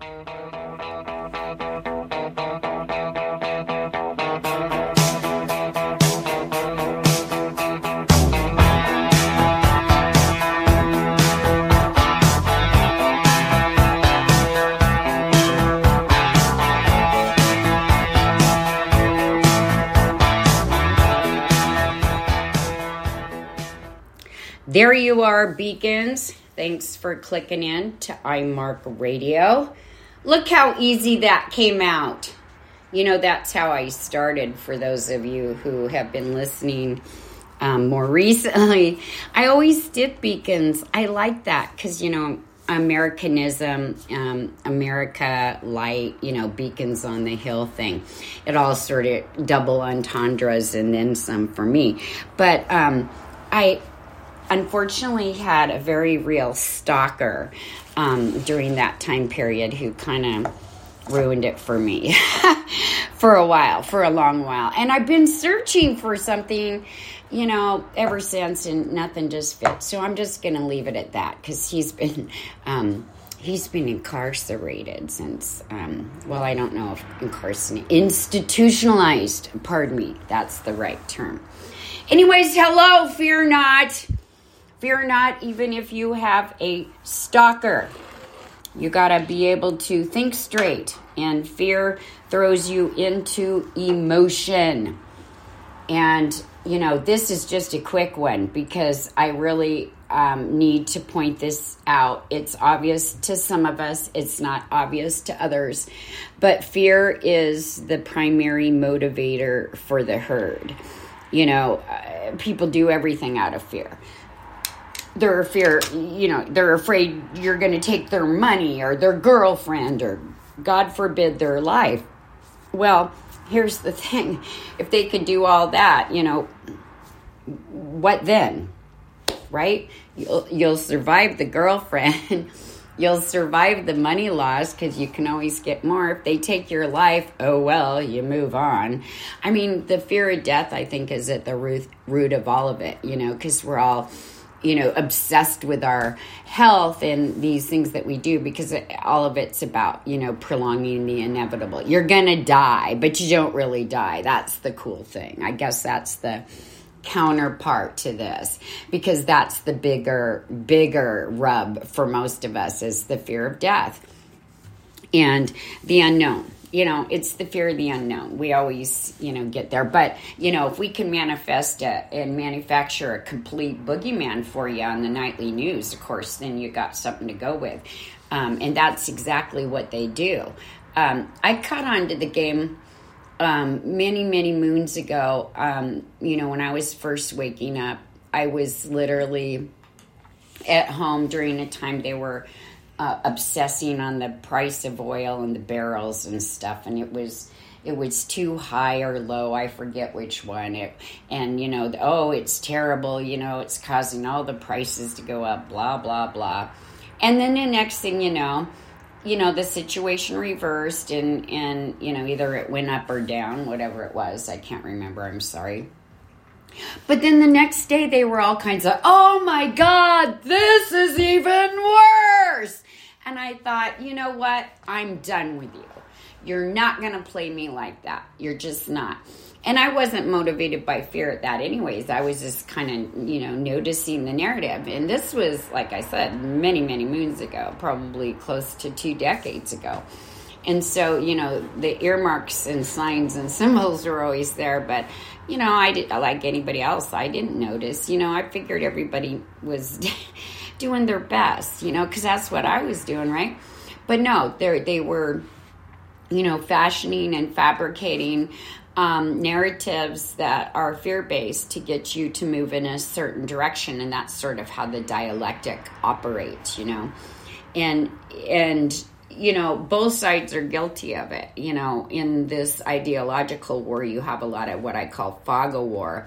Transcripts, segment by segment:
There you are, beacons. Thanks for clicking in to iMark Radio. Look how easy that came out. You know, that's how I started for those of you who have been listening um, more recently. I always did beacons. I like that because, you know, Americanism, um, America light, you know, beacons on the hill thing. It all sort of double entendres and then some for me. But um, I unfortunately had a very real stalker um, during that time period who kind of ruined it for me for a while, for a long while. And I've been searching for something, you know, ever since, and nothing just fits. So I'm just going to leave it at that because he's been. Um, he's been incarcerated since um, well i don't know if incarcerated institutionalized pardon me that's the right term anyways hello fear not Fear not, even if you have a stalker. You got to be able to think straight, and fear throws you into emotion. And, you know, this is just a quick one because I really um, need to point this out. It's obvious to some of us, it's not obvious to others. But fear is the primary motivator for the herd. You know, uh, people do everything out of fear they're fear you know they're afraid you're going to take their money or their girlfriend or god forbid their life. Well here's the thing. If they could do all that you know what then? Right? You'll, you'll survive the girlfriend. You'll survive the money loss because you can always get more. If they take your life oh well you move on. I mean the fear of death i think is at the root root of all of it you know because we're all you know obsessed with our health and these things that we do because all of it's about you know prolonging the inevitable. You're gonna die but you don't really die. That's the cool thing. I guess that's the counterpart to this because that's the bigger bigger rub for most of us is the fear of death and the unknown you know, it's the fear of the unknown. We always, you know, get there. But, you know, if we can manifest a, and manufacture a complete boogeyman for you on the nightly news, of course, then you got something to go with. Um, and that's exactly what they do. Um, I caught on to the game um, many, many moons ago. Um, you know, when I was first waking up, I was literally at home during a time they were uh, obsessing on the price of oil and the barrels and stuff, and it was it was too high or low. I forget which one. It and you know, oh, it's terrible. You know, it's causing all the prices to go up. Blah blah blah. And then the next thing you know, you know, the situation reversed, and and you know, either it went up or down, whatever it was. I can't remember. I'm sorry. But then the next day they were all kinds of, oh my God, this is even worse. And I thought, you know what? I'm done with you. You're not going to play me like that. You're just not. And I wasn't motivated by fear at that, anyways. I was just kind of, you know, noticing the narrative. And this was, like I said, many, many moons ago, probably close to two decades ago. And so, you know, the earmarks and signs and symbols were always there, but you know, I did like anybody else. I didn't notice. You know, I figured everybody was doing their best, you know, because that's what I was doing, right? But no, they they were, you know, fashioning and fabricating um, narratives that are fear based to get you to move in a certain direction, and that's sort of how the dialectic operates, you know. and and you know both sides are guilty of it you know in this ideological war. You have a lot of what i call fog of war.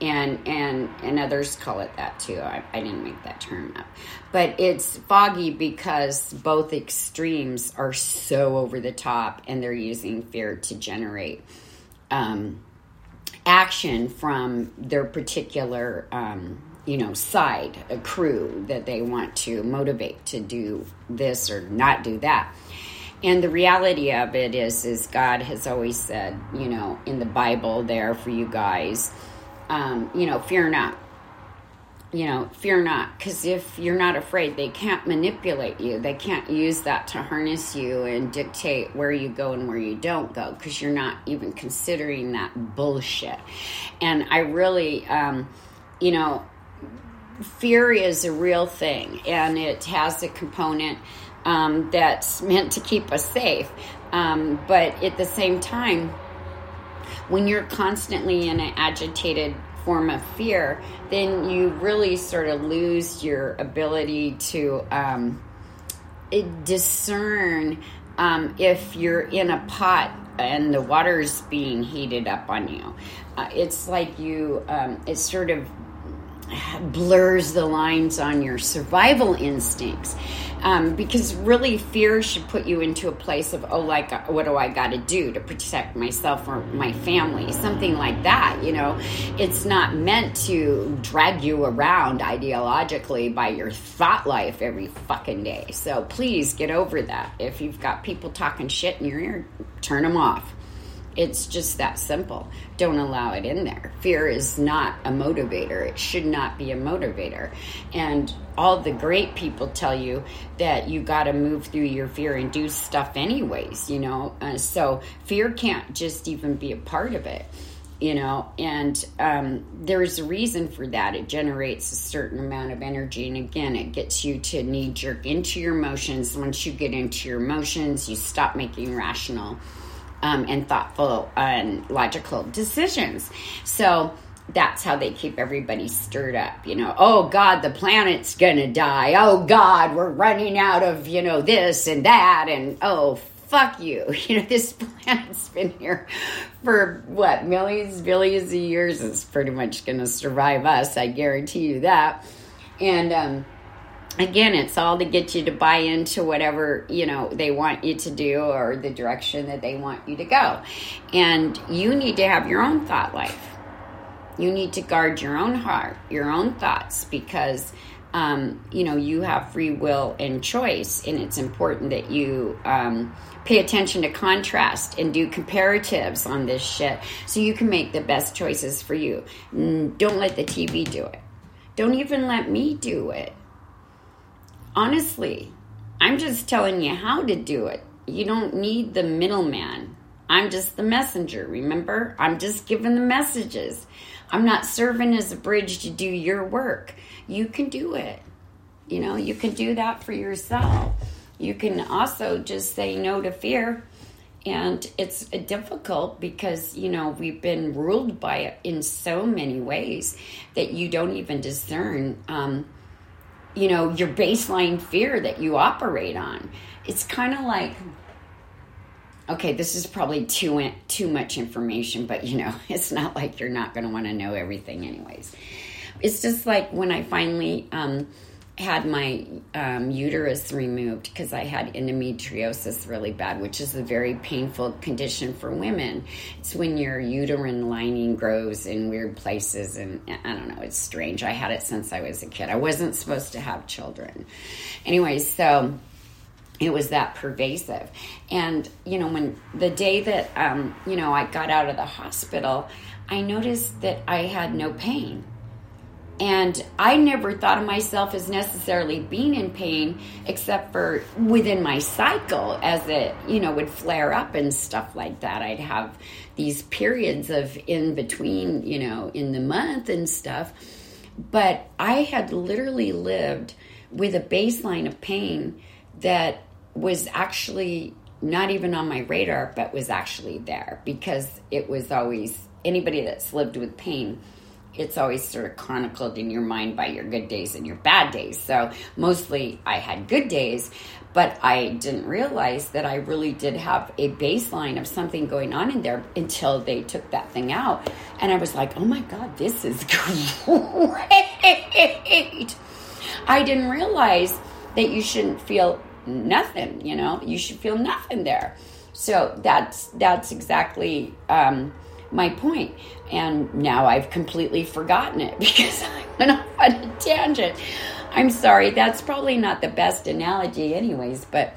And and and others call it that too. I, I didn't make that term up. But it's foggy because both extremes are so over the top and they're using fear to generate um, action from their particular um, you know side a crew that they want to motivate to do this or not do that. And the reality of it is is god has always said you know in the bible there for you guys um, you know fear not. You know fear not. Because if you're not afraid they can't manipulate you. They can't use that to harness you and dictate where you go and where you don't go because you're not even considering that bullshit. And i really um, you know fear is a real thing and it has a component um, that's meant to keep us safe. Um, but at the same time, when you're constantly in an agitated form of fear, then you really sort of lose your ability to um, discern um, if you're in a pot and the water's being heated up on you. Uh, it's like you, um, it's sort of blurs the lines on your survival instincts. Um, because really, fear should put you into a place of, oh, like, uh, what do I got to do to protect myself or my family? Something like that, you know. It's not meant to drag you around ideologically by your thought life every fucking day. So please get over that. If you've got people talking shit in your ear, turn them off. It's just that simple. Don't allow it in there. Fear is not a motivator. It should not be a motivator. And all the great people tell you that you got to move through your fear and do stuff anyways, you know. Uh, so fear can't just even be a part of it you know and um, there's a reason for that it generates a certain amount of energy and again it gets you to knee jerk into your emotions once you get into your emotions you stop making rational um, and thoughtful and logical decisions. So that's how they keep everybody stirred up. You know, oh God, the planet's gonna die. Oh God, we're running out of, you know, this and that. And oh, fuck you. You know, this planet's been here for what, millions, billions of years. It's pretty much gonna survive us. I guarantee you that. And, um, again it's all to get you to buy into whatever you know they want you to do or the direction that they want you to go. And you need to have your own thought life. You need to guard your own heart your own thoughts because um, you know you have free will and choice and it's important that you um, pay attention to contrast and do comparatives on this shit so you can make the best choices for you. Don't let the tv do it. Don't even let me do it Honestly, I'm just telling you how to do it. You don't need the middleman. I'm just the messenger, remember? I'm just giving the messages. I'm not serving as a bridge to do your work. You can do it. You know, you can do that for yourself. You can also just say no to fear. And it's difficult because, you know, we've been ruled by it in so many ways that you don't even discern. Um, you know your baseline fear that you operate on. It's kind of like okay this is probably too too much information but you know it's not like you're not going to want to know everything anyways. It's just like when i finally um, had my um, uterus removed because I had endometriosis really bad, which is a very painful condition for women. It's when your uterine lining grows in weird places, and I don't know, it's strange. I had it since I was a kid. I wasn't supposed to have children. Anyway, so it was that pervasive. And, you know, when the day that, um, you know, I got out of the hospital, I noticed that I had no pain and I never thought of myself as necessarily being in pain, except for within my cycle as it, you know, would flare up and stuff like that. I'd have these periods of in between, you know, in the month and stuff. But I had literally lived with a baseline of pain that was actually not even on my radar, but was actually there because it was always anybody that's lived with pain it's always sort of chronicled in your mind by your good days and your bad days. So mostly I had good days, but I didn't realize that I really did have a baseline of something going on in there until they took that thing out. And I was like, oh my God, this is great. I didn't realize that you shouldn't feel nothing, you know, you should feel nothing there. So that's that's exactly um, my point. And now I've completely forgotten it because I went off on a tangent. I'm sorry, that's probably not the best analogy, anyways, but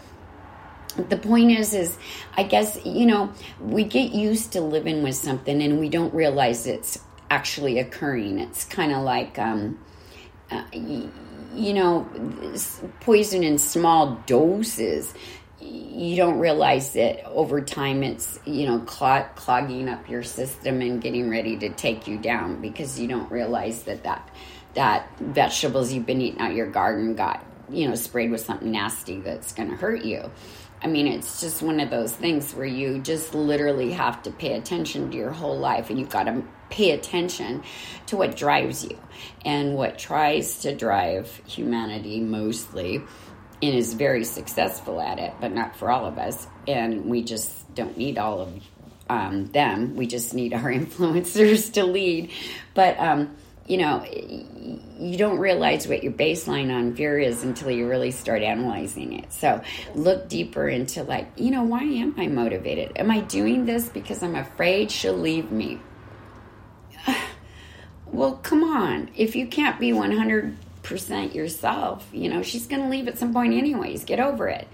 the point is is i guess you know we get used to living with something and we don't realize it's actually occurring it's kind of like um, uh, you know poison in small doses you don't realize that over time it's you know clog, clogging up your system and getting ready to take you down because you don't realize that that that vegetables you've been eating out your garden got you know sprayed with something nasty that's going to hurt you. I mean it's just one of those things where you just literally have to pay attention to your whole life and you've got to pay attention to what drives you. And what tries to drive humanity mostly and is very successful at it, but not for all of us. And we just don't need all of um, them. We just need our influencers to lead. But, um, you know, you don't realize what your baseline on fear is until you really start analyzing it. So look deeper into, like, you know, why am I motivated? Am I doing this because I'm afraid she'll leave me? well, come on. If you can't be 100 percent yourself. You know, she's going to leave at some point, anyways. Get over it.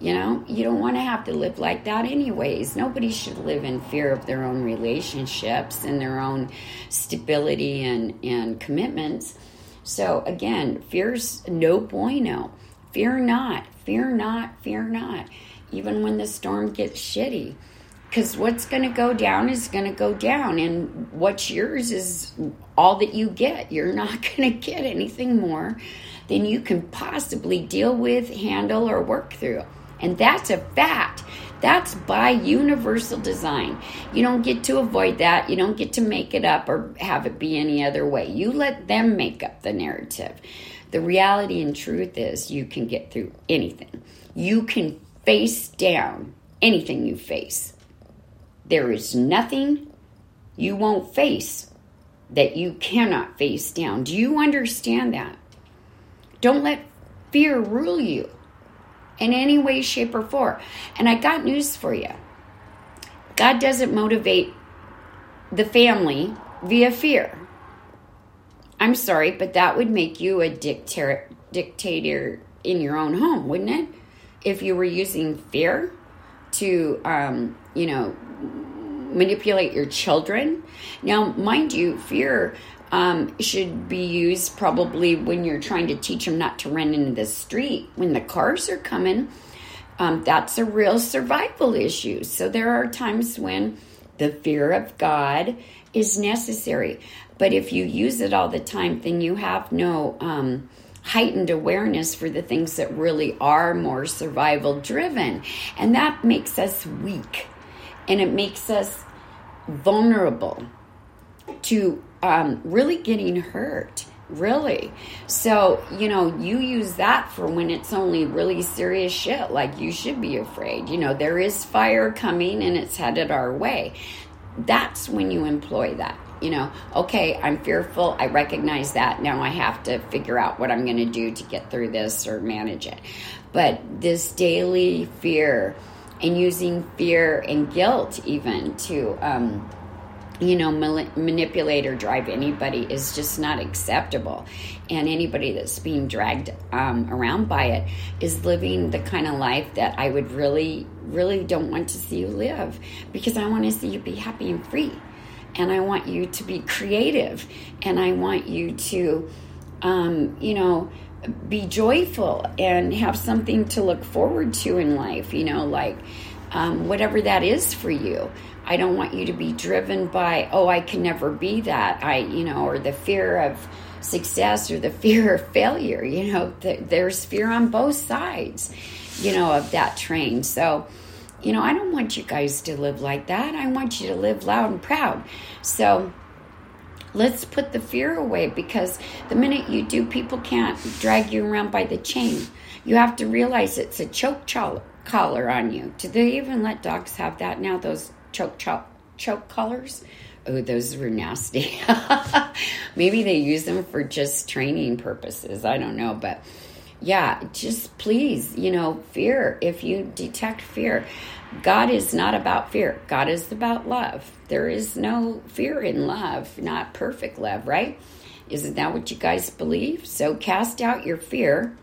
You know, you don't want to have to live like that, anyways. Nobody should live in fear of their own relationships and their own stability and, and commitments. So, again, fear's no bueno. Fear not, fear not, fear not, even when the storm gets shitty because what's going to go down is going to go down and what's yours is all that you get. You're not going to get anything more than you can possibly deal with handle or work through. And that's a fact. That's by universal design. You don't get to avoid that. You don't get to make it up or have it be any other way. You let them make up the narrative. The reality and truth is you can get through anything. You can face down anything you face there is nothing you won't face that you cannot face down. Do you understand that? Don't let fear rule you in any way, shape, or form. And I got news for you God doesn't motivate the family via fear. I'm sorry, but that would make you a dictator, dictator in your own home, wouldn't it? If you were using fear to, um, you know, manipulate your children. Now, mind you, fear um, should be used probably when you're trying to teach them not to run into the street when the cars are coming. Um, that's a real survival issue. So there are times when the fear of God is necessary. But if you use it all the time, then you have no um, heightened awareness for the things that really are more survival driven. And that makes us weak and it makes us vulnerable to um, really getting hurt really. So you know you use that for when it's only really serious shit like you should be afraid. You know there is fire coming and it's headed our way. That's when you employ that. You know okay i'm fearful. I recognize that. Now i have to figure out what i'm going to do to get through this or manage it. But this daily fear and using fear and guilt even to um, you know manipulate or drive anybody is just not acceptable. And anybody that's being dragged um, around by it is living the kind of life that i would really really don't want to see you live because i want to see you be happy and free. And i want you to be creative. And i want you to um, you know be joyful and have something to look forward to in life, you know, like um, whatever that is for you. I don't want you to be driven by, oh, I can never be that, I, you know, or the fear of success or the fear of failure. You know, th- there's fear on both sides, you know, of that train. So, you know, I don't want you guys to live like that. I want you to live loud and proud. So, Let's put the fear away because the minute you do, people can't drag you around by the chain. You have to realize it's a choke collar on you. Do they even let dogs have that now? Those choke choke choke collars? Oh, those were nasty. Maybe they use them for just training purposes. I don't know, but yeah, just please, you know, fear. If you detect fear, God is not about fear. God is about love. There is no fear in love, not perfect love, right? Isn't that what you guys believe? So cast out your fear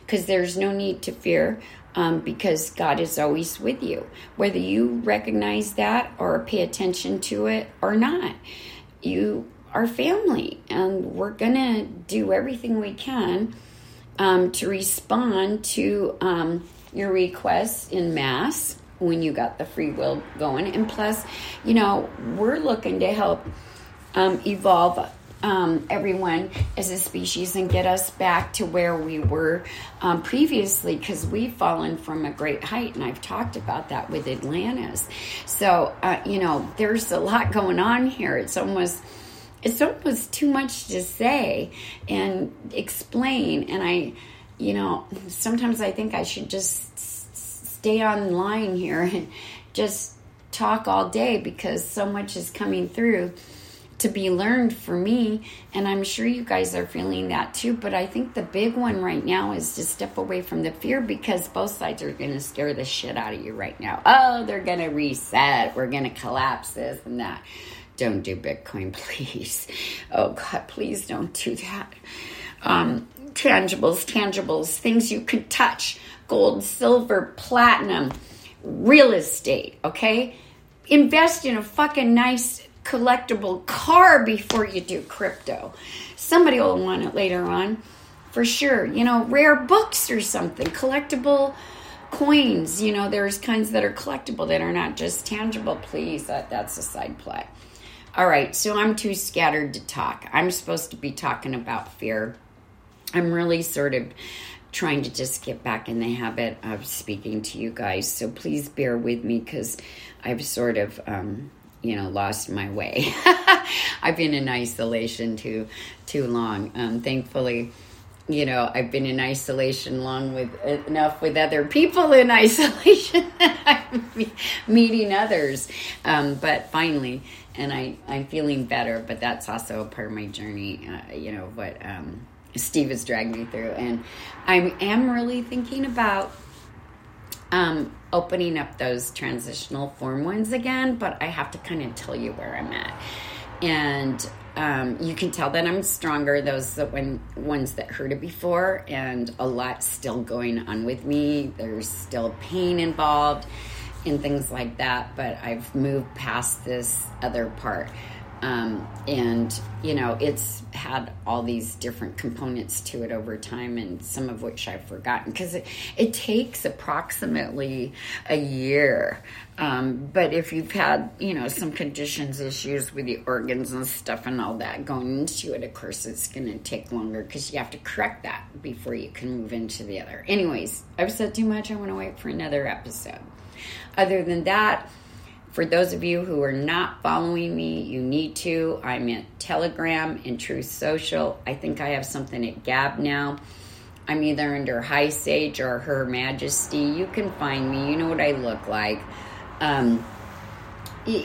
because there's no need to fear um, because God is always with you, whether you recognize that or pay attention to it or not. You are family, and we're going to do everything we can um, to respond to um, your requests in mass when you got the free will going. And plus, you know, we're looking to help um, evolve um, everyone as a species and get us back to where we were um, previously because we've fallen from a great height. And I've talked about that with Atlantis. So, uh, you know, there's a lot going on here. It's almost it's almost too much to say and explain and i you know sometimes i think i should just stay online here and just talk all day because so much is coming through to be learned for me and i'm sure you guys are feeling that too but i think the big one right now is to step away from the fear because both sides are going to scare the shit out of you right now oh they're going to reset we're going to collapse this and that don't do Bitcoin, please. Oh God, please don't do that. Um, tangibles, tangibles, things you can touch gold, silver, platinum, real estate, okay? Invest in a fucking nice collectible car before you do crypto. Somebody will want it later on for sure. You know, rare books or something, collectible coins. You know, there's kinds that are collectible that are not just tangible. Please, that, that's a side play. All right, so I'm too scattered to talk. I'm supposed to be talking about fear. I'm really sort of trying to just get back in the habit of speaking to you guys. So please bear with me because I've sort of, um, you know, lost my way. I've been in isolation too too long. Um, thankfully, you know, I've been in isolation long with enough with other people in isolation. I'm meeting others, um, but finally and I, I'm feeling better, but that's also a part of my journey, uh, you know, what um, Steve has dragged me through. And I am really thinking about um, opening up those transitional form ones again, but I have to kind of tell you where I'm at. And um, you can tell that I'm stronger. Those that when ones that hurt it before, and a lot still going on with me. There's still pain involved and things like that, but I've moved past this other part. Um, and you know it's had all these different components to it over time and some of which i've forgotten because it, it takes approximately a year. Um, but if you've had you know some conditions issues with the organs and stuff and all that going into it of course it's going to take longer because you have to correct that before you can move into the other. Anyways i've said too much. I want to wait for another episode. Other than that, for those of you who are not following me, you need to. I'm at Telegram and Truth Social. I think I have something at Gab now. I'm either under High Sage or Her Majesty. You can find me. You know what I look like. Um, you,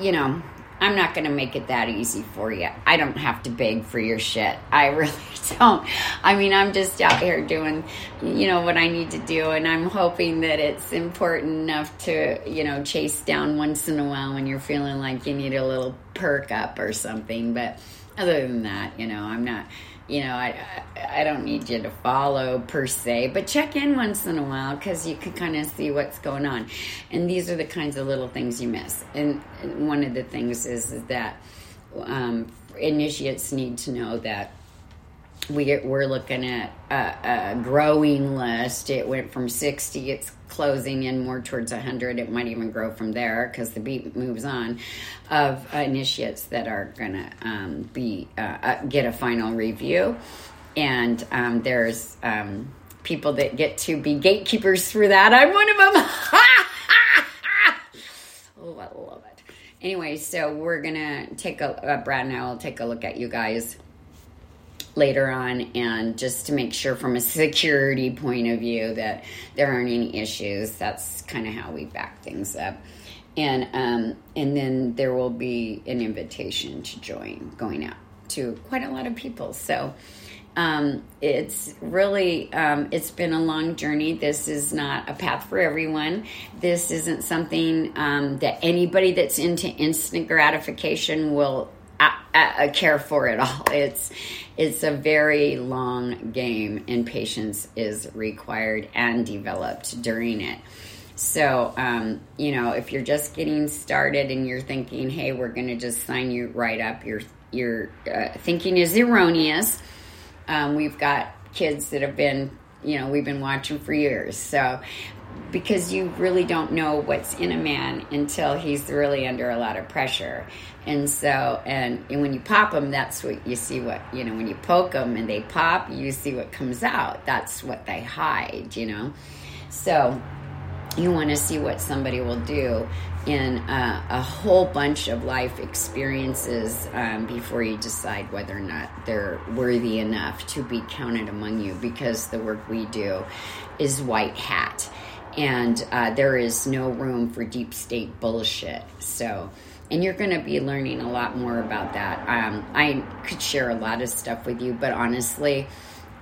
you know, I'm not going to make it that easy for you. I don't have to beg for your shit. I really don't. I mean, I'm just out here doing, you know, what I need to do, and I'm hoping that it's important enough to, you know, chase down once in a while when you're feeling like you need a little perk up or something. But other than that, you know, I'm not you know, I, I don't need you to follow per se, but check in once in a while because you can kind of see what's going on. And these are the kinds of little things you miss. And one of the things is, that um, initiates need to know that we we're looking at a, a, growing list. It went from 60, it's closing in more towards 100. It might even grow from there because the beat moves on of initiates that are going to um, be uh, uh, get a final review. And um, there's um, people that get to be gatekeepers through that. I'm one of them. oh, I love it. anyway, so we're gonna take a uh, Brad and I will take a look at you guys later on and just to make sure from a security point of view that there aren't any issues. That's kind of how we back things up. And um, and then there will be an invitation to join going out to quite a lot of people. So um, it's really um, it's been a long journey. This is not a path for everyone. This isn't something um, that anybody that's into instant gratification will uh, care for it all it's it's a very long game and patience is required and developed during it so, um, you know, if you're just getting started and you're thinking, "Hey, we're going to just sign you right up," your your uh, thinking is erroneous. Um, we've got kids that have been, you know, we've been watching for years. So, because you really don't know what's in a man until he's really under a lot of pressure. And so, and, and when you pop them, that's what you see what, you know, when you poke them and they pop, you see what comes out. That's what they hide, you know. So, you want to see what somebody will do in a, a whole bunch of life experiences um, before you decide whether or not they're worthy enough to be counted among you because the work we do is white hat and uh, there is no room for deep state bullshit so and you're going to be learning a lot more about that um, i could share a lot of stuff with you but honestly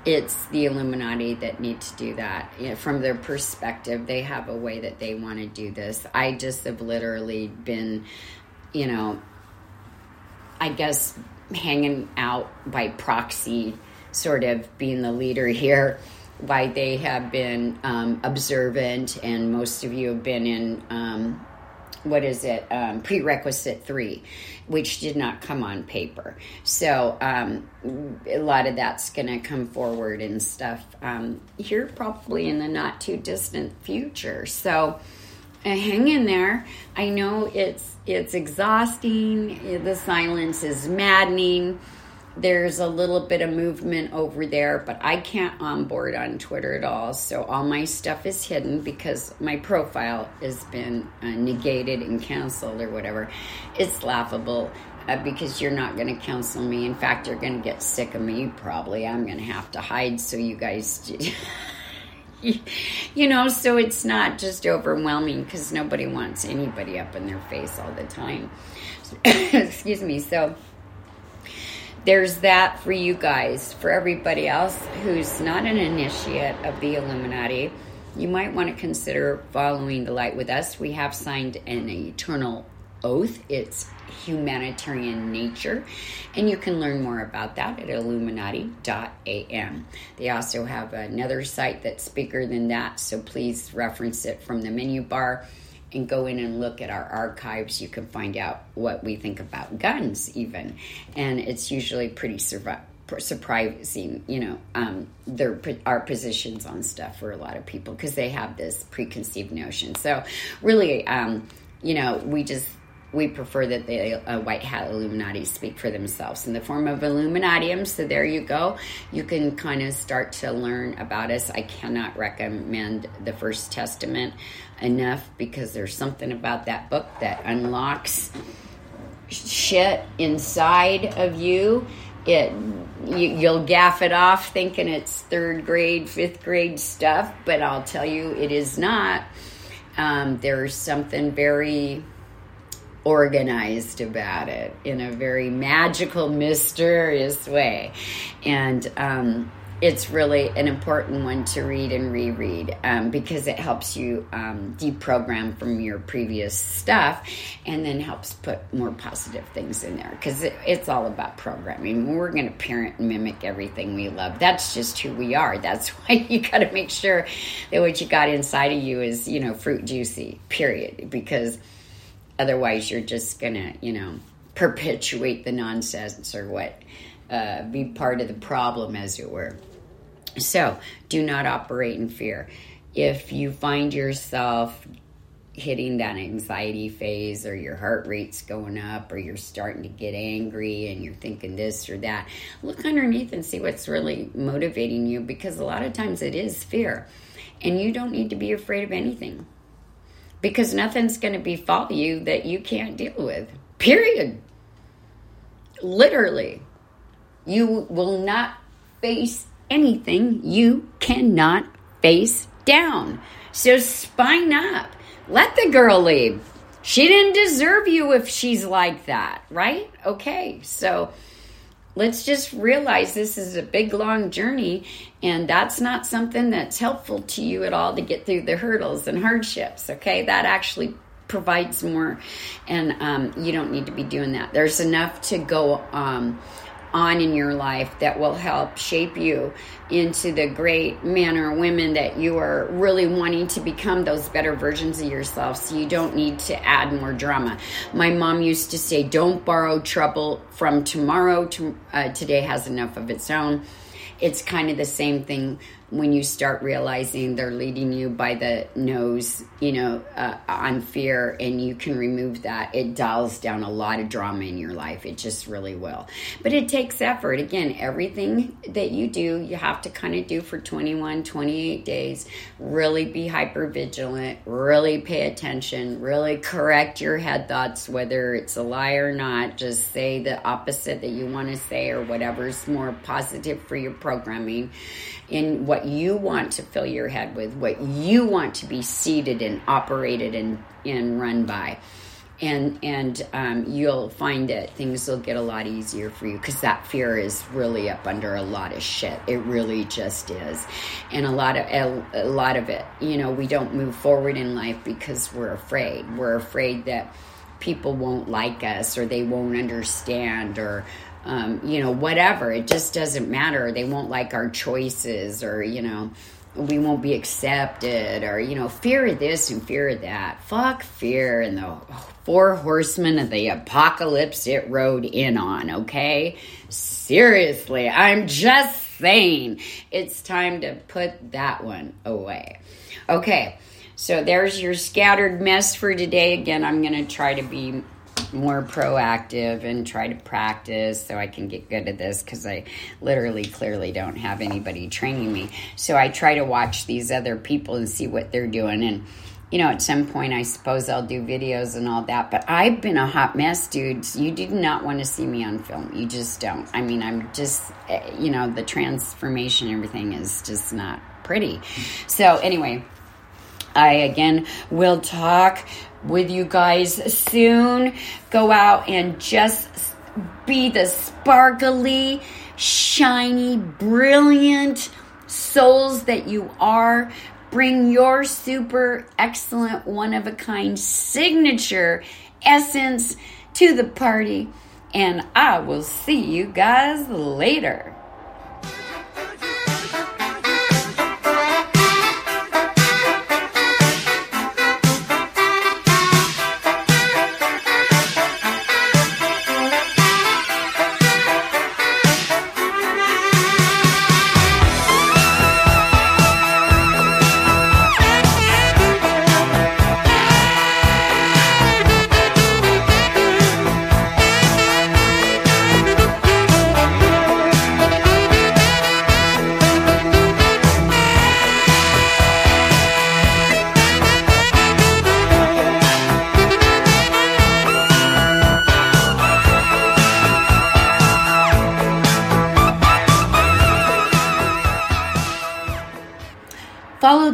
it's the Illuminati that need to do that. You know, from their perspective, they have a way that they want to do this. I just have literally been, you know, I guess hanging out by proxy, sort of being the leader here. Why they have been um, observant, and most of you have been in um, what is it um, prerequisite three which did not come on paper. So um, a lot of that's going to come forward and stuff um, here probably in the not too distant future. So uh, hang in there. I know it's it's exhausting. The silence is maddening there's a little bit of movement over there, but I can't onboard on Twitter at all. So all my stuff is hidden because my profile has been uh, negated and canceled or whatever. It's laughable uh, because you're not going to counsel me. In fact, you're going to get sick of me probably. I'm going to have to hide so you guys. you know, so it's not just overwhelming because nobody wants anybody up in their face all the time. Excuse me. So there's that for you guys. For everybody else who's not an initiate of the Illuminati, you might want to consider following the light with us. We have signed an eternal oath. It's humanitarian nature. And you can learn more about that at illuminati.am. They also have another site that's bigger than that, so please reference it from the menu bar and go in and look at our archives, you can find out what we think about guns, even. And it's usually pretty surprising, you know, um, their our positions on stuff for a lot of people because they have this preconceived notion. So, really, um, you know, we just we prefer that the uh, white hat Illuminati speak for themselves in the form of Illuminatiam. So there you go. You can kind of start to learn about us. I cannot recommend the First Testament enough because there's something about that book that unlocks shit inside of you. It you, you'll gaff it off thinking it's third grade, fifth grade stuff, but I'll tell you, it is not. Um, there's something very organized about it in a very magical, mysterious way. And um, it's really an important one to read and reread um, because it helps you um, deprogram from your previous stuff and then helps put more positive things in there because it, it's all about programming. We're going to parent mimic everything we love. That's just who we are. That's why you got to make sure that what you got inside of you is, you know, fruit juicy, period. Because Otherwise, you're just gonna, you know, perpetuate the nonsense or what, uh, be part of the problem, as it were. So, do not operate in fear. If you find yourself hitting that anxiety phase or your heart rate's going up or you're starting to get angry and you're thinking this or that, look underneath and see what's really motivating you because a lot of times it is fear. And you don't need to be afraid of anything because nothing's going to befall you that you can't deal with. Period. Literally. You will not face anything you cannot face down. So spine up. Let the girl leave. She didn't deserve you if she's like that, right? Okay, so let's just realize this is a big, long journey, and that's not something that's helpful to you at all to get through the hurdles and hardships, okay? That actually provides more, and um, you don't need to be doing that. There's enough to go. Um, on in your life that will help shape you into the great men or women that you are really wanting to become those better versions of yourself so you don't need to add more drama my mom used to say don't borrow trouble from tomorrow to, uh, today has enough of its own it's kind of the same thing when you start realizing they're leading you by the nose, you know, uh, on fear, and you can remove that, it dials down a lot of drama in your life. It just really will. But it takes effort. Again, everything that you do, you have to kind of do for 21, 28 days. Really be hyper vigilant, really pay attention, really correct your head thoughts, whether it's a lie or not. Just say the opposite that you want to say or whatever's more positive for your programming in what you want to fill your head with, what you want to be seated and operated and, and run by. And and um, you'll find that things will get a lot easier for you because that fear is really up under a lot of shit. It really just is, and a lot of a, a lot of it. You know, we don't move forward in life because we're afraid. We're afraid that people won't like us or they won't understand or um, you know, whatever. It just doesn't matter. They won't like our choices or, you know, we won't be accepted or, you know, fear of this and fear of that. Fuck fear and the four horsemen of the apocalypse it rode in on, okay? Seriously, I'm just saying it's time to put that one away. Okay. So there's your scattered mess for today. Again, I'm going to try to be more proactive and try to practice so I can get good at this because I literally clearly don't have anybody training me. So I try to watch these other people and see what they're doing and you know, at some point, I suppose I'll do videos and all that. But I've been a hot mess, dudes. You do not want to see me on film. You just don't. I mean, I'm just, eh, you know, the transformation, everything is just not pretty. So, anyway, I again will talk with you guys soon. Go out and just be the sparkly, shiny, brilliant souls that you are. Bring your super excellent, one of a kind signature essence to the party. And I will see you guys later.